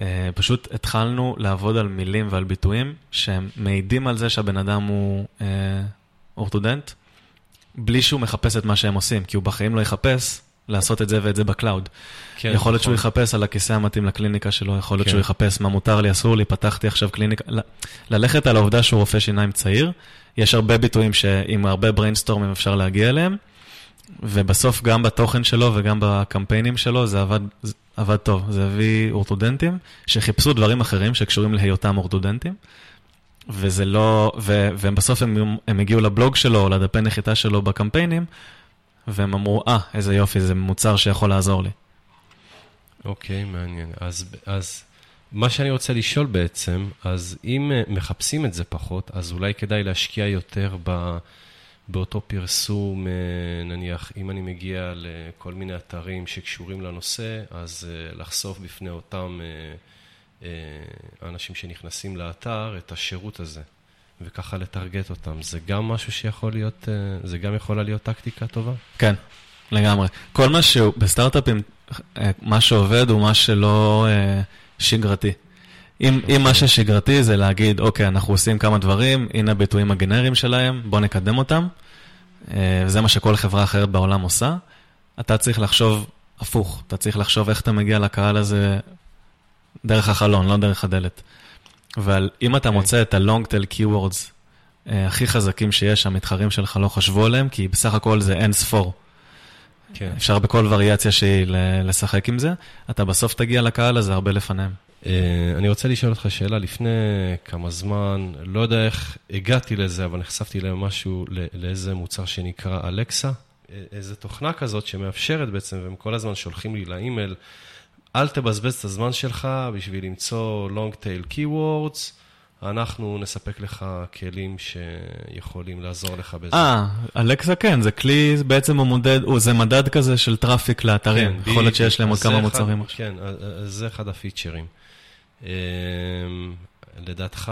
אה, פשוט התחלנו לעבוד על מילים ועל ביטויים שהם מעידים על זה שהבן אדם הוא אה, אורתודנט, בלי שהוא מחפש את מה שהם עושים, כי הוא בחיים לא יחפש לעשות את זה ואת זה ב cloud. כן, יכול להיות שהוא נכון. יחפש על הכיסא המתאים לקליניקה שלו, יכול להיות כן. שהוא יחפש מה מותר לי, אסור לי, פתחתי עכשיו קליניקה. ל- ללכת על העובדה שהוא רופא שיניים צעיר, יש הרבה ביטויים שעם הרבה brainstormים אפשר להגיע אליהם, ובסוף גם בתוכן שלו וגם בקמפיינים שלו זה עבד, זה עבד טוב. זה הביא אורתודנטים שחיפשו דברים אחרים שקשורים להיותם אורתודנטים. וזה לא, ו, והם בסוף הם, הם הגיעו לבלוג שלו לדפי נחיתה שלו בקמפיינים, והם אמרו, אה, ah, איזה יופי, זה מוצר שיכול לעזור לי. אוקיי, מעניין. אז, אז מה שאני רוצה לשאול בעצם, אז אם אה, מחפשים את זה פחות, אז אולי כדאי להשקיע יותר ב, באותו פרסום, אה, נניח, אם אני מגיע לכל מיני אתרים שקשורים לנושא, אז אה, לחשוף בפני אותם האנשים שנכנסים לאתר את השירות הזה, וככה לטרגט אותם. זה גם משהו שיכול להיות, אה, זה גם יכולה להיות טקטיקה טובה? כן, לגמרי. כל מה שהוא, בסטארט-אפים, אה, מה שעובד הוא מה שלא אה, שגרתי. אם, אם מה ששגרתי זה להגיד, אוקיי, אנחנו עושים כמה דברים, הנה הביטויים הגנריים שלהם, בואו נקדם אותם, וזה מה שכל חברה אחרת בעולם עושה, אתה צריך לחשוב הפוך, אתה צריך לחשוב איך אתה מגיע לקהל הזה דרך החלון, לא דרך הדלת. אבל אם אתה כן. מוצא את tail keywords אה, הכי חזקים שיש, המתחרים שלך לא חשבו עליהם, כי בסך הכל זה אין ספור. כן. אפשר בכל וריאציה שהיא לשחק עם זה, אתה בסוף תגיע לקהל הזה הרבה לפניהם. אה, אני רוצה לשאול אותך שאלה, לפני כמה זמן, לא יודע איך הגעתי לזה, אבל נחשפתי למשהו, ל- לאיזה מוצר שנקרא אלקסה, איזו תוכנה כזאת שמאפשרת בעצם, והם כל הזמן שולחים לי לאימייל, אל תבזבז את הזמן שלך בשביל למצוא long tail keywords, אנחנו נספק לך כלים שיכולים לעזור לך בזה. אה, אלקסה כן, זה כלי, בעצם הוא מודד, זה מדד כזה של traffic לאתרים. כן, יכול להיות שיש להם עוד כמה זה מוצרים. אחד, כן, זה אחד הפיצ'רים. אמ, לדעתך,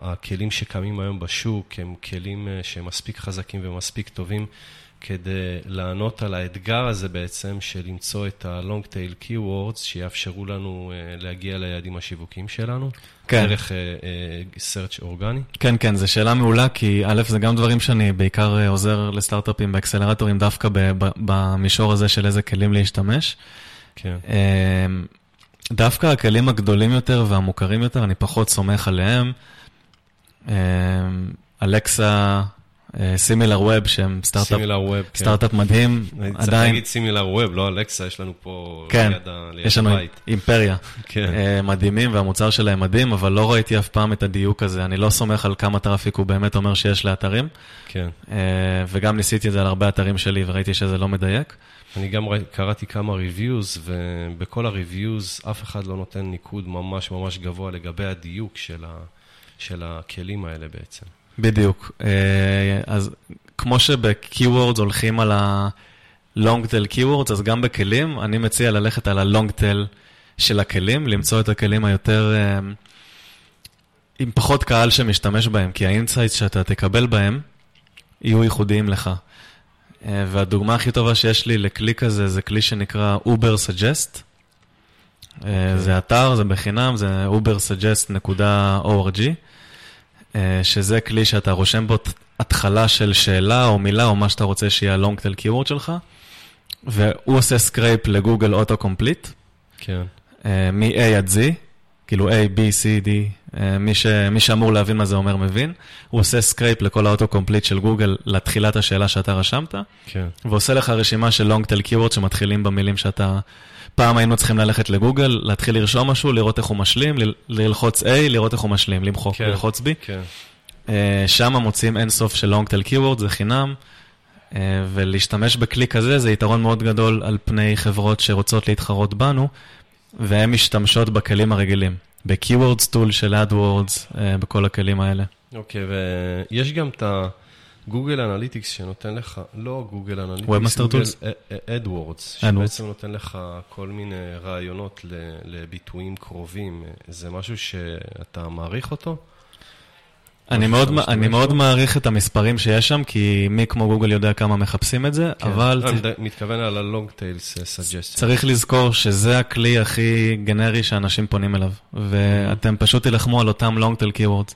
הכלים שקיימים היום בשוק הם כלים אה, שהם מספיק חזקים ומספיק טובים כדי לענות על האתגר הזה בעצם, של למצוא את ה-long tail keywords שיאפשרו לנו אה, להגיע ליעדים השיווקיים שלנו, כן. דרך אה, search אורגני. כן, כן, זו שאלה מעולה, כי א', זה גם דברים שאני בעיקר עוזר לסטארט-אפים באקסלרטורים, דווקא במישור הזה של איזה כלים להשתמש. כן, אמ, דווקא הכלים הגדולים יותר והמוכרים יותר, אני פחות סומך עליהם. אמ, אלקסה, SimilarWeb, שהם סטארט-אפ כן. סטארט-אפ מדהים, אני צריך עדיין, להגיד SimilarWeb, לא אלקסה, יש לנו פה כן, ליד ה- ליד יש לנו הבית. אימפריה. כן. אה, מדהימים, והמוצר שלהם מדהים, אבל לא ראיתי אף פעם את הדיוק הזה. אני לא סומך על כמה traffic הוא באמת אומר שיש לאתרים, כן. אה, וגם ניסיתי את זה על הרבה אתרים שלי וראיתי שזה לא מדייק. אני גם קראתי כמה reviews, ובכל ה reviews אף אחד לא נותן ניקוד ממש ממש גבוה לגבי הדיוק של, ה, של הכלים האלה בעצם. בדיוק. אה, אז כמו שב keywords הולכים על ה-long tail keywords, אז גם בכלים, אני מציע ללכת על ה-long tail של הכלים, למצוא את הכלים היותר, אה, עם פחות קהל שמשתמש בהם, כי ה insights שאתה תקבל בהם יהיו ייחודיים לך. אה, והדוגמה הכי טובה שיש לי לכלי כזה, זה כלי שנקרא Uber Suggest. אה, זה אתר, זה בחינם, זה ubersuggest.org. אה, שזה כלי שאתה רושם בו התחלה של שאלה או מילה או מה שאתה רוצה שיהיה ה-long tail keyword שלך, והוא עושה scrape לגוגל auto complete, כן, מ-A עד Z, כאילו A, B, C, D, אה, מי, ש, מי שאמור להבין מה זה אומר מבין, הוא עושה scrape לכל ה auto complete של גוגל לתחילת השאלה שאתה רשמת, כן, ועושה לך רשימה של long tail keyword שמתחילים במילים שאתה... פעם היינו צריכים ללכת לגוגל, להתחיל לרשום משהו, לראות איך הוא משלים, ל- ללחוץ A, לראות איך הוא משלים, למחוק, כן. ללחוץ B. כן. אה, שם מוצאים אין סוף של long tail keyword, זה חינם, אה, ולהשתמש בכלי כזה זה יתרון מאוד גדול על פני חברות שרוצות להתחרות בנו, והן משתמשות בכלים הרגילים, ב-keywords tool של AdWords, אה, בכל הכלים האלה. אוקיי, ויש גם את Google Analytics שנותן לך, לא Google Analytics, Webmaster Tools? AdWords. שבעצם נותן לך כל מיני רעיונות לביטויים קרובים. זה משהו שאתה מעריך אותו? אני מאוד, אני מאוד? מעריך את המספרים שיש שם, כי מי כמו גוגל יודע כמה מחפשים את זה, אבל כן. צ- אני מתכוון על ה-long tails suggestion. צריך לזכור שזה הכלי הכי גנרי שאנשים פונים אליו, ואתם פשוט תילחמו על אותם long tail keywords.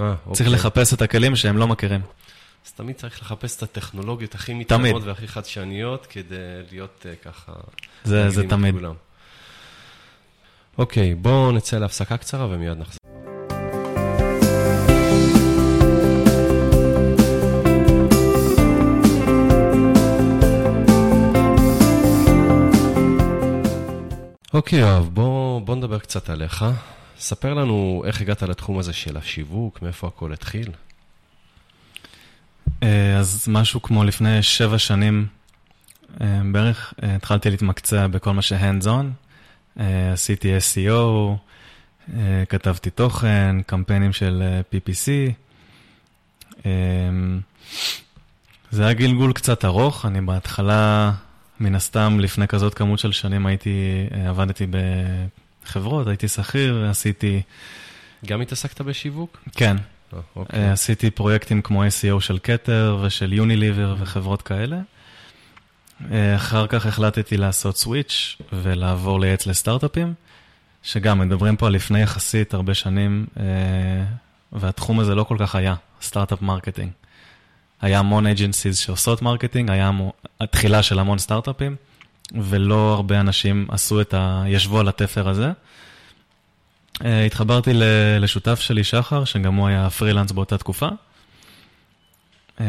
אה, צריך אוקיי. לחפש את הכלים שהם לא מכירים. אז תמיד צריך לחפש את הטכנולוגיות הכי תמיד. מתקדמות והכי חדשניות, כדי להיות אה, ככה... זה, זה תמיד. אוקיי, בואו נצא להפסקה קצרה ומיד נחזור. אוקיי, יואב, בוא, בוא נדבר קצת עליך. ספר לנו איך הגעת לתחום הזה של השיווק, מאיפה הכל התחיל. אה, אז משהו כמו לפני שבע שנים אה, בערך, אה, התחלתי להתמקצע בכל מה on. אה, עשיתי SEO, כתבתי תוכן, קמפיינים של PPC. זה היה גלגול קצת ארוך, אני בהתחלה, מן הסתם, לפני כזאת כמות של שנים הייתי, אה, עבדתי בחברות, הייתי שכיר, עשיתי, גם התעסקת בשיווק? כן, אה, אוקיי. אה, עשיתי פרויקטים כמו SEO של כתר ושל יוניליבר וחברות כאלה. אחר כך החלטתי לעשות switch ולעבור לייעץ לסטארט-אפים, שגם מדברים פה על לפני יחסית הרבה שנים, והתחום הזה לא כל כך היה, start-up marketing. היה המון agencies שעושות marketing, היה התחילה של המון סטארט-אפים, ולא הרבה אנשים עשו את ה... ישבו על התפר הזה. אה, התחברתי לשותף שלי, שחר, שגם הוא היה פרילנס באותה תקופה. אה,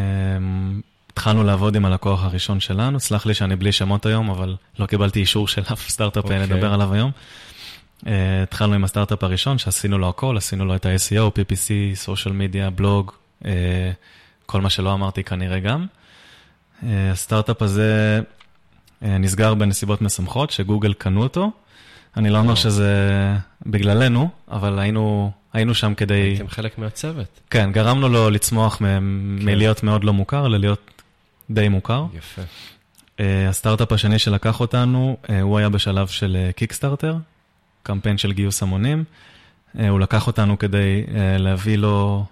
התחלנו לעבוד עם הלקוח הראשון שלנו, סלח לי שאני בלי שמות היום, אבל לא קיבלתי אישור של אף סטארט-אפ okay. אוקיי. לדבר עליו היום. אה, התחלנו עם הסטארט-אפ הראשון, שעשינו לו הכל, עשינו לו את ה-SEO, PPC, סושיאל מדיה, בלוג, אה, כל מה שלא אמרתי כנראה גם. אה, הסטארט-אפ הזה אה, נסגר בנסיבות משמחות, שגוגל קנו אותו. אני לא אומר. שזה בגללנו, אבל היינו, היינו שם כדי... הייתם חלק מהצוות. כן, גרמנו לו לצמוח מ- מלהיות מאוד לא מוכר ללהיות די מוכר. יפה. אה, הסטארט-אפ השני שלקח אותנו, הוא היה בשלב של קיקסטארטר, קמפיין של גיוס המונים. הוא לקח אותנו כדי להביא לו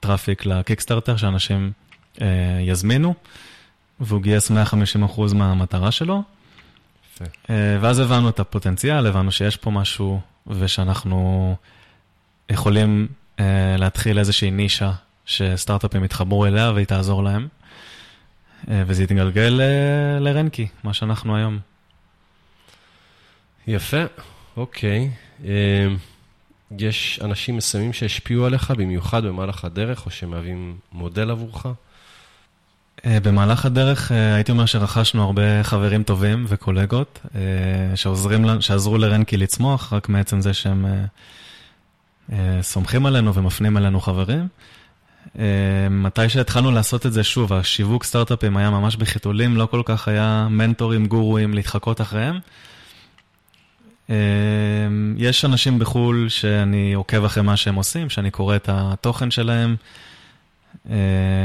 traffic לקיקסטארטר, שאנשים אה, יזמינו, והוא גייס 150% מהמטרה שלו. אה, ואז הבנו את הפוטנציאל, הבנו שיש פה משהו, ושאנחנו יכולים אה, להתחיל איזושהי נישה שסטארט-אפים יתחברו אליה והיא תעזור להם. אה, וזה יתגלגל אה, לרנקי, מה שאנחנו היום. יפה, אוקיי. אה, יש אנשים מסוימים שהשפיעו עליך, במיוחד במהלך הדרך, או שמהווים מודל עבורך? אה, במהלך הדרך אה, הייתי אומר שרכשנו הרבה חברים טובים וקולגות אה, שעוזרים, שעזרו לרנקי לצמוח, רק מעצם זה שהם סומכים עלינו ומפנים אלינו חברים. מתי שהתחלנו לעשות את זה, שוב, השיווק סטארט-אפים היה ממש בחיתולים, לא כל כך היה מנטורים, גורואים להתחקות אחריהם. יש אנשים בחו"ל שאני עוקב אחרי מה שהם עושים, שאני קורא את התוכן שלהם. אה,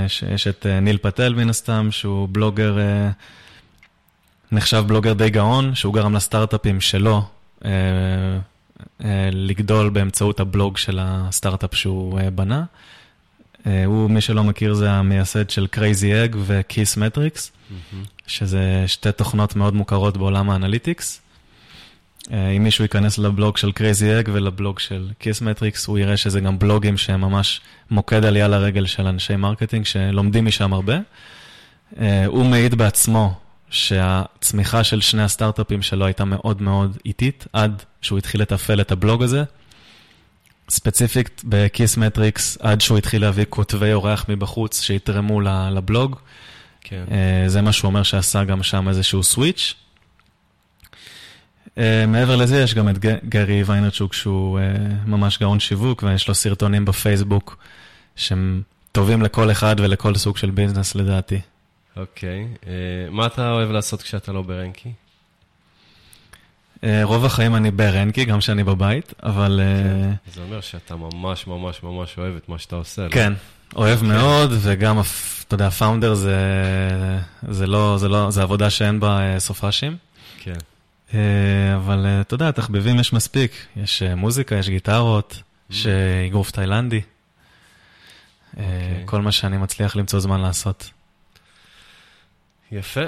שיש את אה, ניל פטל מן הסתם, שהוא בלוגר, אה, נחשב בלוגר די גאון, שהוא גרם לסטארט-אפים שלו לגדול באמצעות הבלוג של הסטארט-אפ שהוא בנה. הוא, מי שלא מכיר, זה המייסד של Crazy Egg ו- KISSmetrics, שזה שתי תוכנות מאוד מוכרות בעולם ה analytics. אה, אם מישהו ייכנס לבלוג של Crazy Egg ולבלוג של KISSmetrics, הוא יראה שזה גם בלוגים שהם ממש מוקד עלייה לרגל של אנשי marketing שלומדים משם הרבה. אה, הוא מעיד בעצמו שהצמיחה של שני הסטארט-אפים שלו הייתה מאוד מאוד איטית, עד שהוא התחיל לתפעל את הבלוג הזה. ספציפית ב KISSmetrics, עד שהוא התחיל להביא כותבי אורח מבחוץ שיתרמו לבלוג. כן. אה, זה מה שהוא אומר שעשה גם שם איזשהו switch. אה, מעבר לזה, יש גם את גרי ויינרצ'אק, שהוא אה, ממש גאון שיווק, ויש לו סרטונים בפייסבוק שהם טובים לכל אחד ולכל סוג של business לדעתי. אוקיי. אה, מה אתה אוהב לעשות כשאתה לא ברנקי? אה, רוב החיים אני ברנקי, גם כשאני בבית, אבל... כן. אה, זה אומר שאתה ממש ממש ממש אוהב את מה שאתה עושה. לא? כן, אוהב מאוד, וגם, אתה יודע, פאונדר זה, זה לא, זה לא, זה עבודה שאין בה סופאשים. כן. אה, אבל אה, אתה יודע, תחביבים יש מספיק. יש אה, מוזיקה, יש גיטרות, יש אה, אגרוף תאילנדי. אוקיי. כל מה שאני מצליח למצוא זמן לעשות. יפה.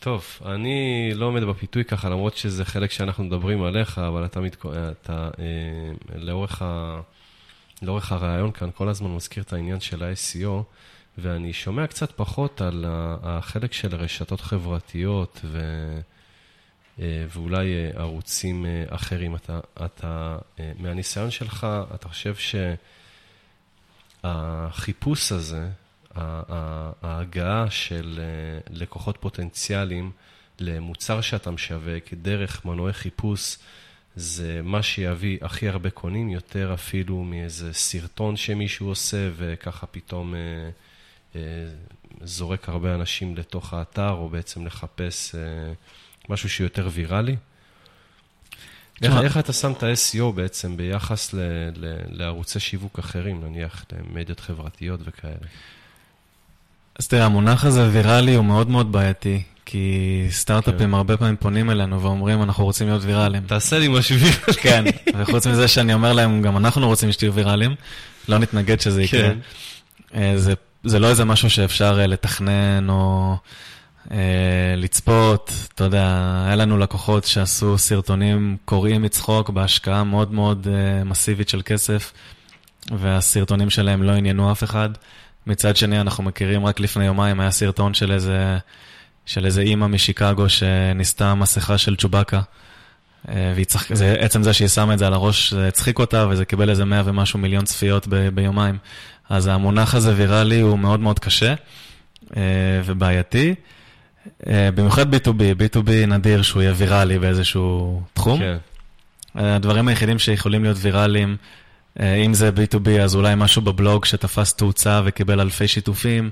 טוב, אני לא עומד בפיתוי ככה, למרות שזה חלק שאנחנו מדברים עליך, אבל אתה, מתכו... אתה אה, לאורך, ה... לאורך הרעיון כאן כל הזמן מזכיר את העניין של ה-SEO, ואני שומע קצת פחות על החלק של רשתות חברתיות ו... אה, ואולי אה, ערוצים אה, אחרים. אתה, אתה, מהניסיון שלך, אתה חושב שהחיפוש הזה, ההגעה של לקוחות פוטנציאליים למוצר שאתה משווק דרך מנועי חיפוש, זה מה שיביא הכי הרבה קונים, יותר אפילו מאיזה סרטון שמישהו עושה, וככה פתאום אה, אה, זורק הרבה אנשים לתוך האתר, או בעצם לחפש אה, משהו שיותר ויראלי. איך, איך אתה שם את ה-SEO בעצם ביחס ל, ל, לערוצי שיווק אחרים, נניח למדיות חברתיות וכאלה? אז תראה, המונח הזה ויראלי הוא מאוד מאוד בעייתי, כי סטארט-אפים כן. הרבה פעמים פונים אלינו ואומרים, אנחנו רוצים להיות ויראליים. תעשה לי משהו ויראלי. כן, וחוץ מזה שאני אומר להם, גם אנחנו רוצים שתהיו ויראליים, לא נתנגד שזה יקרה. כן. אה, זה, זה לא איזה משהו שאפשר אה, לתכנן או לצפות. אתה יודע, היה לנו לקוחות שעשו סרטונים קוראים מצחוק בהשקעה מאוד מאוד אה, מסיבית של כסף, והסרטונים שלהם לא עניינו אף אחד. מצד שני, אנחנו מכירים, רק לפני יומיים היה סרטון של איזה, של איזה אימא משיקגו שניסתה מסכה של צ'ובאקה. אה, צח... זה, שהיא שמה את זה על הראש, זה הצחיק אותה, וזה קיבל איזה מאה ומשהו מיליון צפיות ב... ביומיים. אז המונח הזה ויראלי הוא מאוד מאוד קשה אה, ובעייתי. אה, במיוחד B2B, B2B נדיר שהוא יהיה ויראלי באיזשהו תחום. כן, הדברים היחידים שיכולים להיות ויראליים, אה, אם זה B2B, אז אולי משהו בבלוג שתפס תאוצה וקיבל אלפי שיתופים,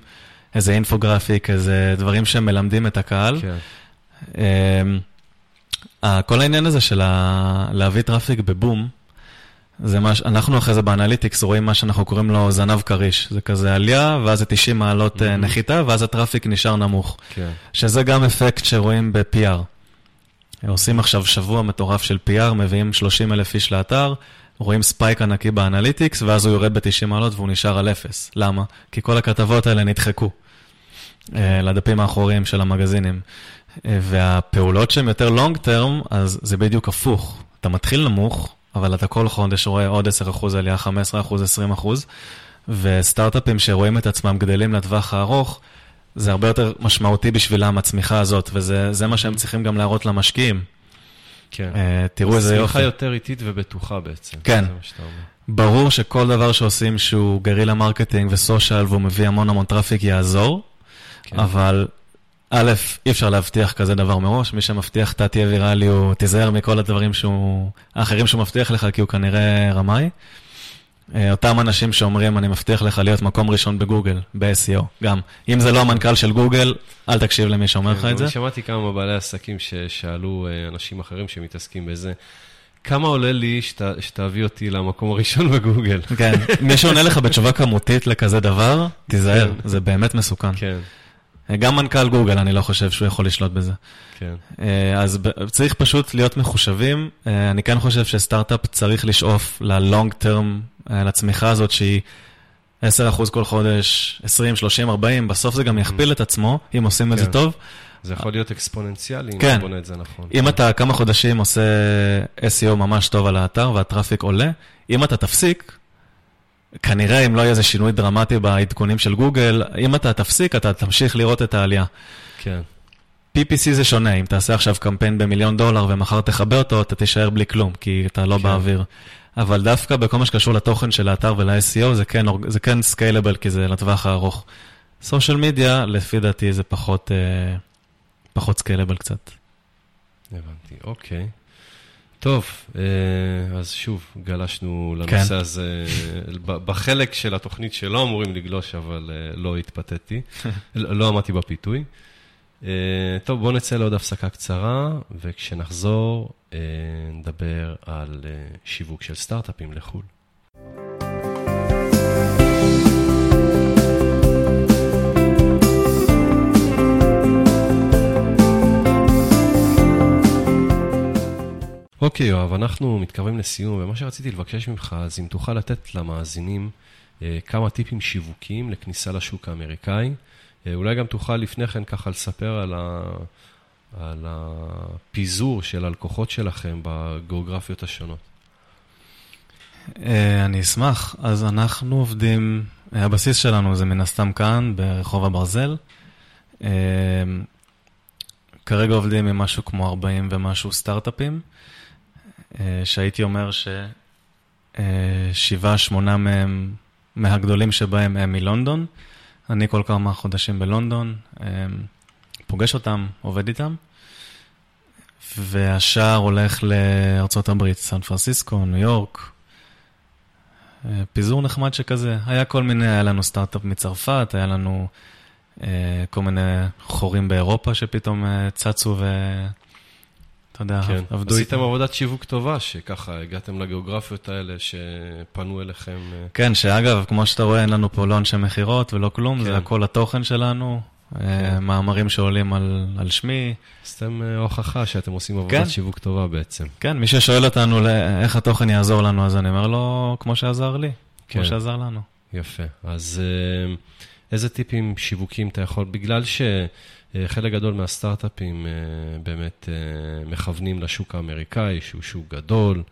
איזה infographic, איזה דברים שמלמדים את הקהל. כן. כל העניין הזה של להביא traffic בבום, זה מה, אנחנו אחרי זה ב analytics רואים מה שאנחנו קוראים לו זנב כריש. זה כזה עלייה, ואז זה 90 מעלות אה, Mhm. נחיתה, ואז ה traffic נשאר נמוך. כן. שזה גם אפקט שרואים ב-PR. עושים עכשיו שבוע מטורף של PR, מביאים 30 אלף איש לאתר, רואים spike ענקי ב analytics, ואז הוא יורד ב-90 מעלות והוא נשאר על אפס. למה? כי כל הכתבות האלה נדחקו אה, לדפים האחוריים של המגזינים. אה, והפעולות שהן יותר long term, אז זה בדיוק הפוך. אתה מתחיל נמוך, אבל אתה כל חודש רואה עוד 10% עלייה, 15%, 20%, וסטארט-אפים שרואים את עצמם גדלים לטווח הארוך, זה הרבה יותר משמעותי בשבילם, הצמיחה הזאת, וזה זה מה שהם צריכים גם להראות למשקיעים. כן. אה, תראו איזה יופי. צמיחה יותר איטית ובטוחה בעצם. כן. ברור שכל דבר שעושים שהוא guerrilla marketing ו social והוא מביא המון המון traffic יעזור, כן. אבל א', אי אפשר להבטיח כזה דבר מראש, מי שמבטיח אתה תהיה ויראלי, הוא תיזהר מכל הדברים שהוא, האחרים שהוא מבטיח לך, כי הוא כנראה רמאי. אה, אותם אנשים שאומרים, אני מבטיח לך להיות מקום ראשון בגוגל, ב-SEO, גם. אם זה לא המנכ"ל של גוגל, אל תקשיב למי שאומר לך את זה. אני שמעתי כמה בעלי עסקים ששאלו אה, אנשים אחרים שמתעסקים בזה, כמה עולה לי שת- שתביא אותי למקום הראשון בגוגל? כן, מי שעונה לך בתשובה כמותית לכזה דבר, תיזהר, כן. זה באמת מסוכן. כן, גם מנכ"ל גוגל, אני לא חושב שהוא יכול לשלוט בזה. כן. אה, אז צריך פשוט להיות מחושבים. אה, אני כן חושב שסטארט-אפ צריך לשאוף ללונג טרם, לצמיחה הזאת שהיא 10% כל חודש, 20, 30, 40, בסוף זה גם יכפיל את עצמו, אם עושים את זה כן. טוב. זה יכול להיות אקספוננציאלי, אם כן. אתה בונה את זה נכון. אם אתה כמה חודשים עושה SEO ממש טוב על האתר והטראפיק עולה, אם אתה תפסיק, כנראה אם לא יהיה איזה שינוי דרמטי בעדכונים של גוגל, אם אתה תפסיק, אתה תמשיך לראות את העלייה. כן, PPC זה שונה, אם תעשה עכשיו קמפיין במיליון דולר ומחר תכבה אותו, אתה תישאר בלי כלום, כי אתה לא כן. באוויר. אבל דווקא בכל מה שקשור לתוכן של האתר ול-SEO, זה כן, זה כן סקיילבל, כי זה לטווח הארוך. סושיאל מדיה, לפי דעתי, זה פחות, אה, פחות סקיילבל קצת. הבנתי, אוקיי. טוב, אה, אז שוב, גלשנו כן. לנושא הזה ב- בחלק של התוכנית שלא אמורים לגלוש, אבל אה, לא התפתיתי, <laughs> לא לא עמדתי בפיתוי. אה, טוב, בואו נצא לעוד הפסקה קצרה, וכשנחזור, נדבר על שיווק של סטארט-אפים לחו"ל. אוקיי, יואב, אנחנו מתקרבים לסיום, ומה שרציתי לבקש ממך, אז אם תוכל לתת למאזינים אה, כמה טיפים שיווקיים לכניסה לשוק האמריקאי. אה, אולי גם תוכל לפני כן ככה לספר על, ה... על הפיזור של הלקוחות שלכם בגיאוגרפיות השונות. אה, אני אשמח. אז אנחנו עובדים, הבסיס שלנו זה מן הסתם כאן, ברחוב הברזל. כרגע עובדים עם משהו כמו 40 ומשהו סטארט-אפים. אה, שהייתי אומר ששבעה, שמונה מהם, מהגדולים שבהם הם מלונדון. אני כל כמה חודשים בלונדון, אה, פוגש אותם, עובד איתם, והשאר הולך לארצות הברית, סן פרנסיסקו, ניו יורק. אה, פיזור נחמד שכזה. היה כל מיני, היה לנו סטארט-אפ מצרפת, היה לנו כל מיני חורים באירופה שפתאום צצו יודע, כן. עבדו איתם. עשיתם עבודת שיווק טובה, שככה הגעתם לגיאוגרפיות האלה שפנו אליכם. אה. כן, שאגב, כמו שאתה רואה, אין לנו פה לא אנשי מכירות ולא כלום, כן. זה הכל התוכן שלנו, אה, כן. מאמרים שעולים על, על שמי. אתם אה, הוכחה שאתם עושים עבודת כן. שיווק טובה בעצם. כן, מי ששואל אותנו איך התוכן יעזור לנו, אז אני אומר לו, כמו שעזר לי, כן. כמו שעזר לנו. יפה. אז איזה טיפים שיווקים אתה יכול, בגלל ש... אה, חלק גדול מהסטארט-אפים אה, באמת אה, מכוונים לשוק האמריקאי, שהוא שוק גדול.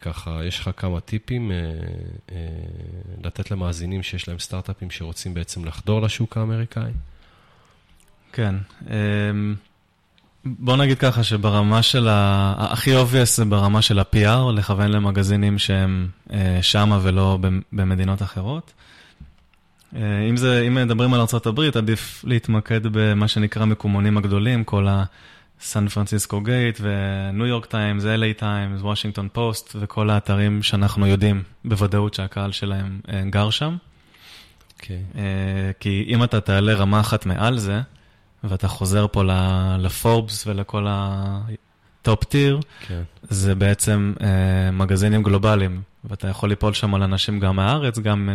ככה, יש לך כמה טיפים לתת למאזינים שיש להם סטארט-אפים שרוצים בעצם לחדור לשוק האמריקאי? כן. בוא נגיד ככה שברמה של ה... הכי obvious זה ברמה של ה-PR, לכוון למגזינים שהם שמה ולא במדינות אחרות. אה, אם, זה, אם מדברים על ארה"ב, עדיף להתמקד במה שנקרא מקומונים הגדולים, כל הסן פרנסיסקו גייט וניו יורק טיימס, LA טיימס, וושינגטון פוסט וכל האתרים שאנחנו יודעים בוודאות שהקהל שלהם אה, גר שם. Okay. אוקיי. אה, כי אם אתה תעלה רמה אחת מעל זה, ואתה חוזר פה לפורבס ולכל ה top tier, כן. זה בעצם מגזינים גלובליים, ואתה יכול ליפול שם על אנשים גם מהארץ, גם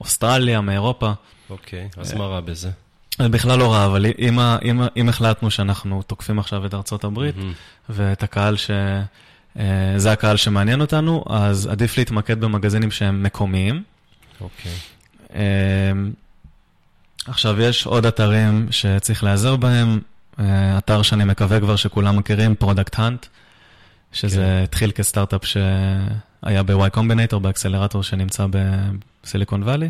מאוסטרליה, מאירופה. אוקיי, אז מה רע בזה? זה בכלל לא רע, אבל אם, אם, אם החלטנו שאנחנו תוקפים עכשיו את ארצות הברית, mm-hmm. ואת הקהל ש... אה, זה הקהל שמעניין אותנו, אז עדיף להתמקד במגזינים שהם מקומיים. אוקיי. אה, עכשיו, יש עוד אתרים שצריך להיעזר בהם. אה, אתר שאני מקווה כבר שכולם מכירים, Product Hunt, שזה כן. התחיל כסטארט-אפ שהיה ב-Y Combinator, באקסלרטור שנמצא ב Silicon Valley,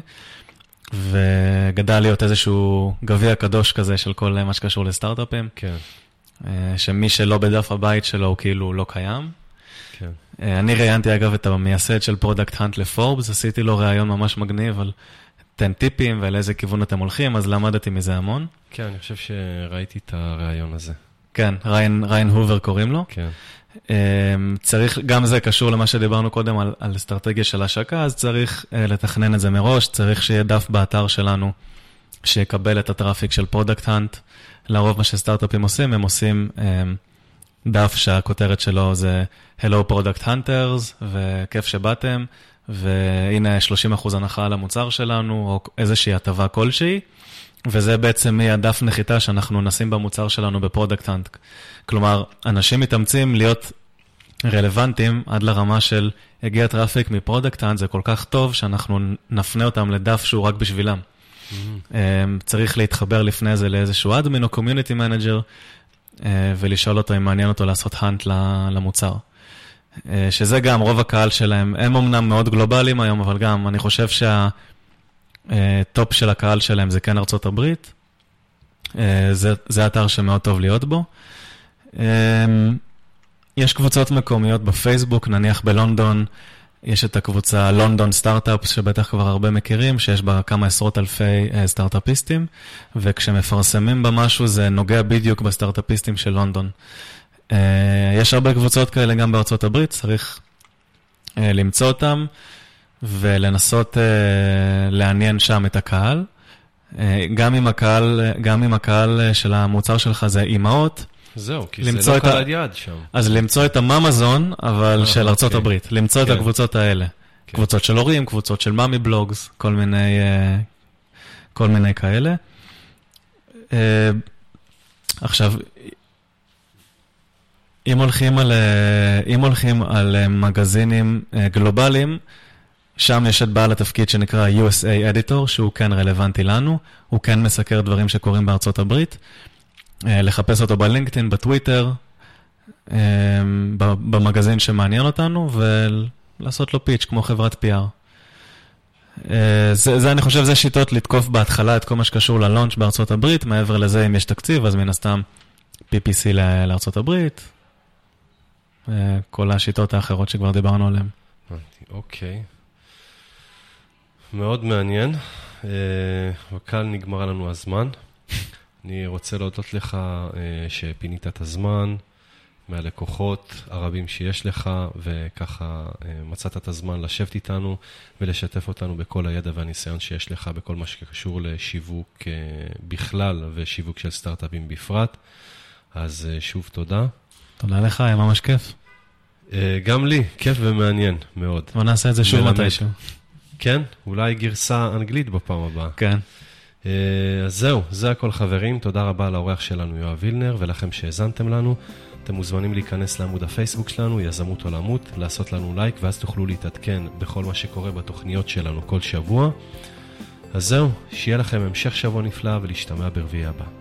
וגדל להיות איזשהו גביע קדוש כזה של כל מה שקשור לסטארט-אפים. כן. אה, שמי שלא בדף הבית שלו הוא כאילו לא קיים. כן. אה, אני ראיינתי אגב את המייסד של Product Hunt לפורבס, עשיתי לו ראיון ממש מגניב על תן טיפים ועל איזה כיוון אתם הולכים, אז למדתי מזה המון. כן, אני חושב שראיתי את הראיון הזה. כן, ריין, ריין הובר קוראים לו. כן. אמ, צריך, גם זה קשור למה שדיברנו קודם על, על אסטרטגיה של השקה, אז צריך uh, לתכנן את זה מראש, צריך שיהיה דף באתר שלנו שיקבל את ה traffic של Product Hunt. לרוב מה שסטארט-אפים עושים, הם עושים um, דף שהכותרת שלו זה Hello Product Hunters, וכיף שבאתם, והנה 30% הנחה על המוצר שלנו, או איזושהי הטבה כלשהי. וזה בעצם מהדף נחיתה שאנחנו נשים במוצר שלנו ב Product Hunt. כלומר, אנשים מתאמצים להיות רלוונטיים עד לרמה של הגיע traffic מ Product Hunt, זה כל כך טוב שאנחנו נפנה אותם לדף שהוא רק בשבילם. Mm-hmm. צריך להתחבר לפני זה לאיזשהו admin או community manager, ולשאול אותו אם מעניין אותו לעשות hunt למוצר. אה, שזה גם רוב הקהל שלהם, הם אמנם מאוד גלובליים היום, אבל גם אני חושב שה... top של הקהל שלהם זה כן ארצות הברית. אה, זה, אתר שמאוד טוב להיות בו. אה, יש קבוצות מקומיות בפייסבוק, נניח בלונדון, יש את הקבוצה לונדון סטארט-אפ, שבטח כבר הרבה מכירים, שיש בה כמה עשרות אלפי אה, סטארט-אפיסטים, וכשמפרסמים בה משהו זה נוגע בדיוק בסטארט-אפיסטים של לונדון. יש הרבה קבוצות כאלה גם בארצות הברית, צריך למצוא אותם. ולנסות uh, לעניין שם את הקהל. Uh, גם אם הקהל, גם אם הקהל של המוצר שלך זה אימהות. זהו, כי זה לא קהל יעד שם. אז למצוא את הממזון, אבל של אוקיי. ארצות הברית. למצוא את כן. הקבוצות האלה. כן. קבוצות של הורים, קבוצות של מאמי בלוגס, כל מיני, כל מיני כאלה. עכשיו, אם הולכים על, אם הולכים על מגזינים גלובליים, שם יש את בעל התפקיד שנקרא USA Editor, שהוא כן רלוונטי לנו, הוא כן מסקר דברים שקורים בארצות הברית. אה, לחפש אותו בלינקדאין, בטוויטר, אה, במגזין שמעניין אותנו, ולעשות לו פיץ' כמו חברת PR. אה, זה, זה, אני חושב, זה שיטות לתקוף בהתחלה את כל מה שקשור ללונץ' בארצות הברית, מעבר לזה, אם יש תקציב, אז מן הסתם PPC לארצות הברית, כל השיטות האחרות שכבר דיברנו עליהן. אוקיי. מאוד מעניין, וכאן נגמר לנו הזמן. אני רוצה להודות לך אה, שפינית את הזמן מהלקוחות הרבים שיש לך, וככה אה, מצאת את הזמן לשבת איתנו ולשתף אותנו בכל הידע והניסיון שיש לך בכל מה שקשור לשיווק אה, בכלל ושיווק של סטארט-אפים בפרט. אז שוב תודה. תודה לך, היה ממש כיף. גם לי, כיף ומעניין מאוד. בוא נעשה את זה שוב מתישהו. כן? אולי גרסה אנגלית בפעם הבאה. כן. אה, אז זהו, זה הכל חברים, תודה רבה לאורח שלנו יואב וילנר ולכם שהאזנתם לנו. אתם מוזמנים להיכנס לעמוד הפייסבוק שלנו, יזמות עולמות, לעשות לנו לייק, ואז תוכלו להתעדכן בכל מה שקורה בתוכניות שלנו כל שבוע. אז זהו, שיהיה לכם המשך שבוע נפלא ולהשתמע ברביעי הבא.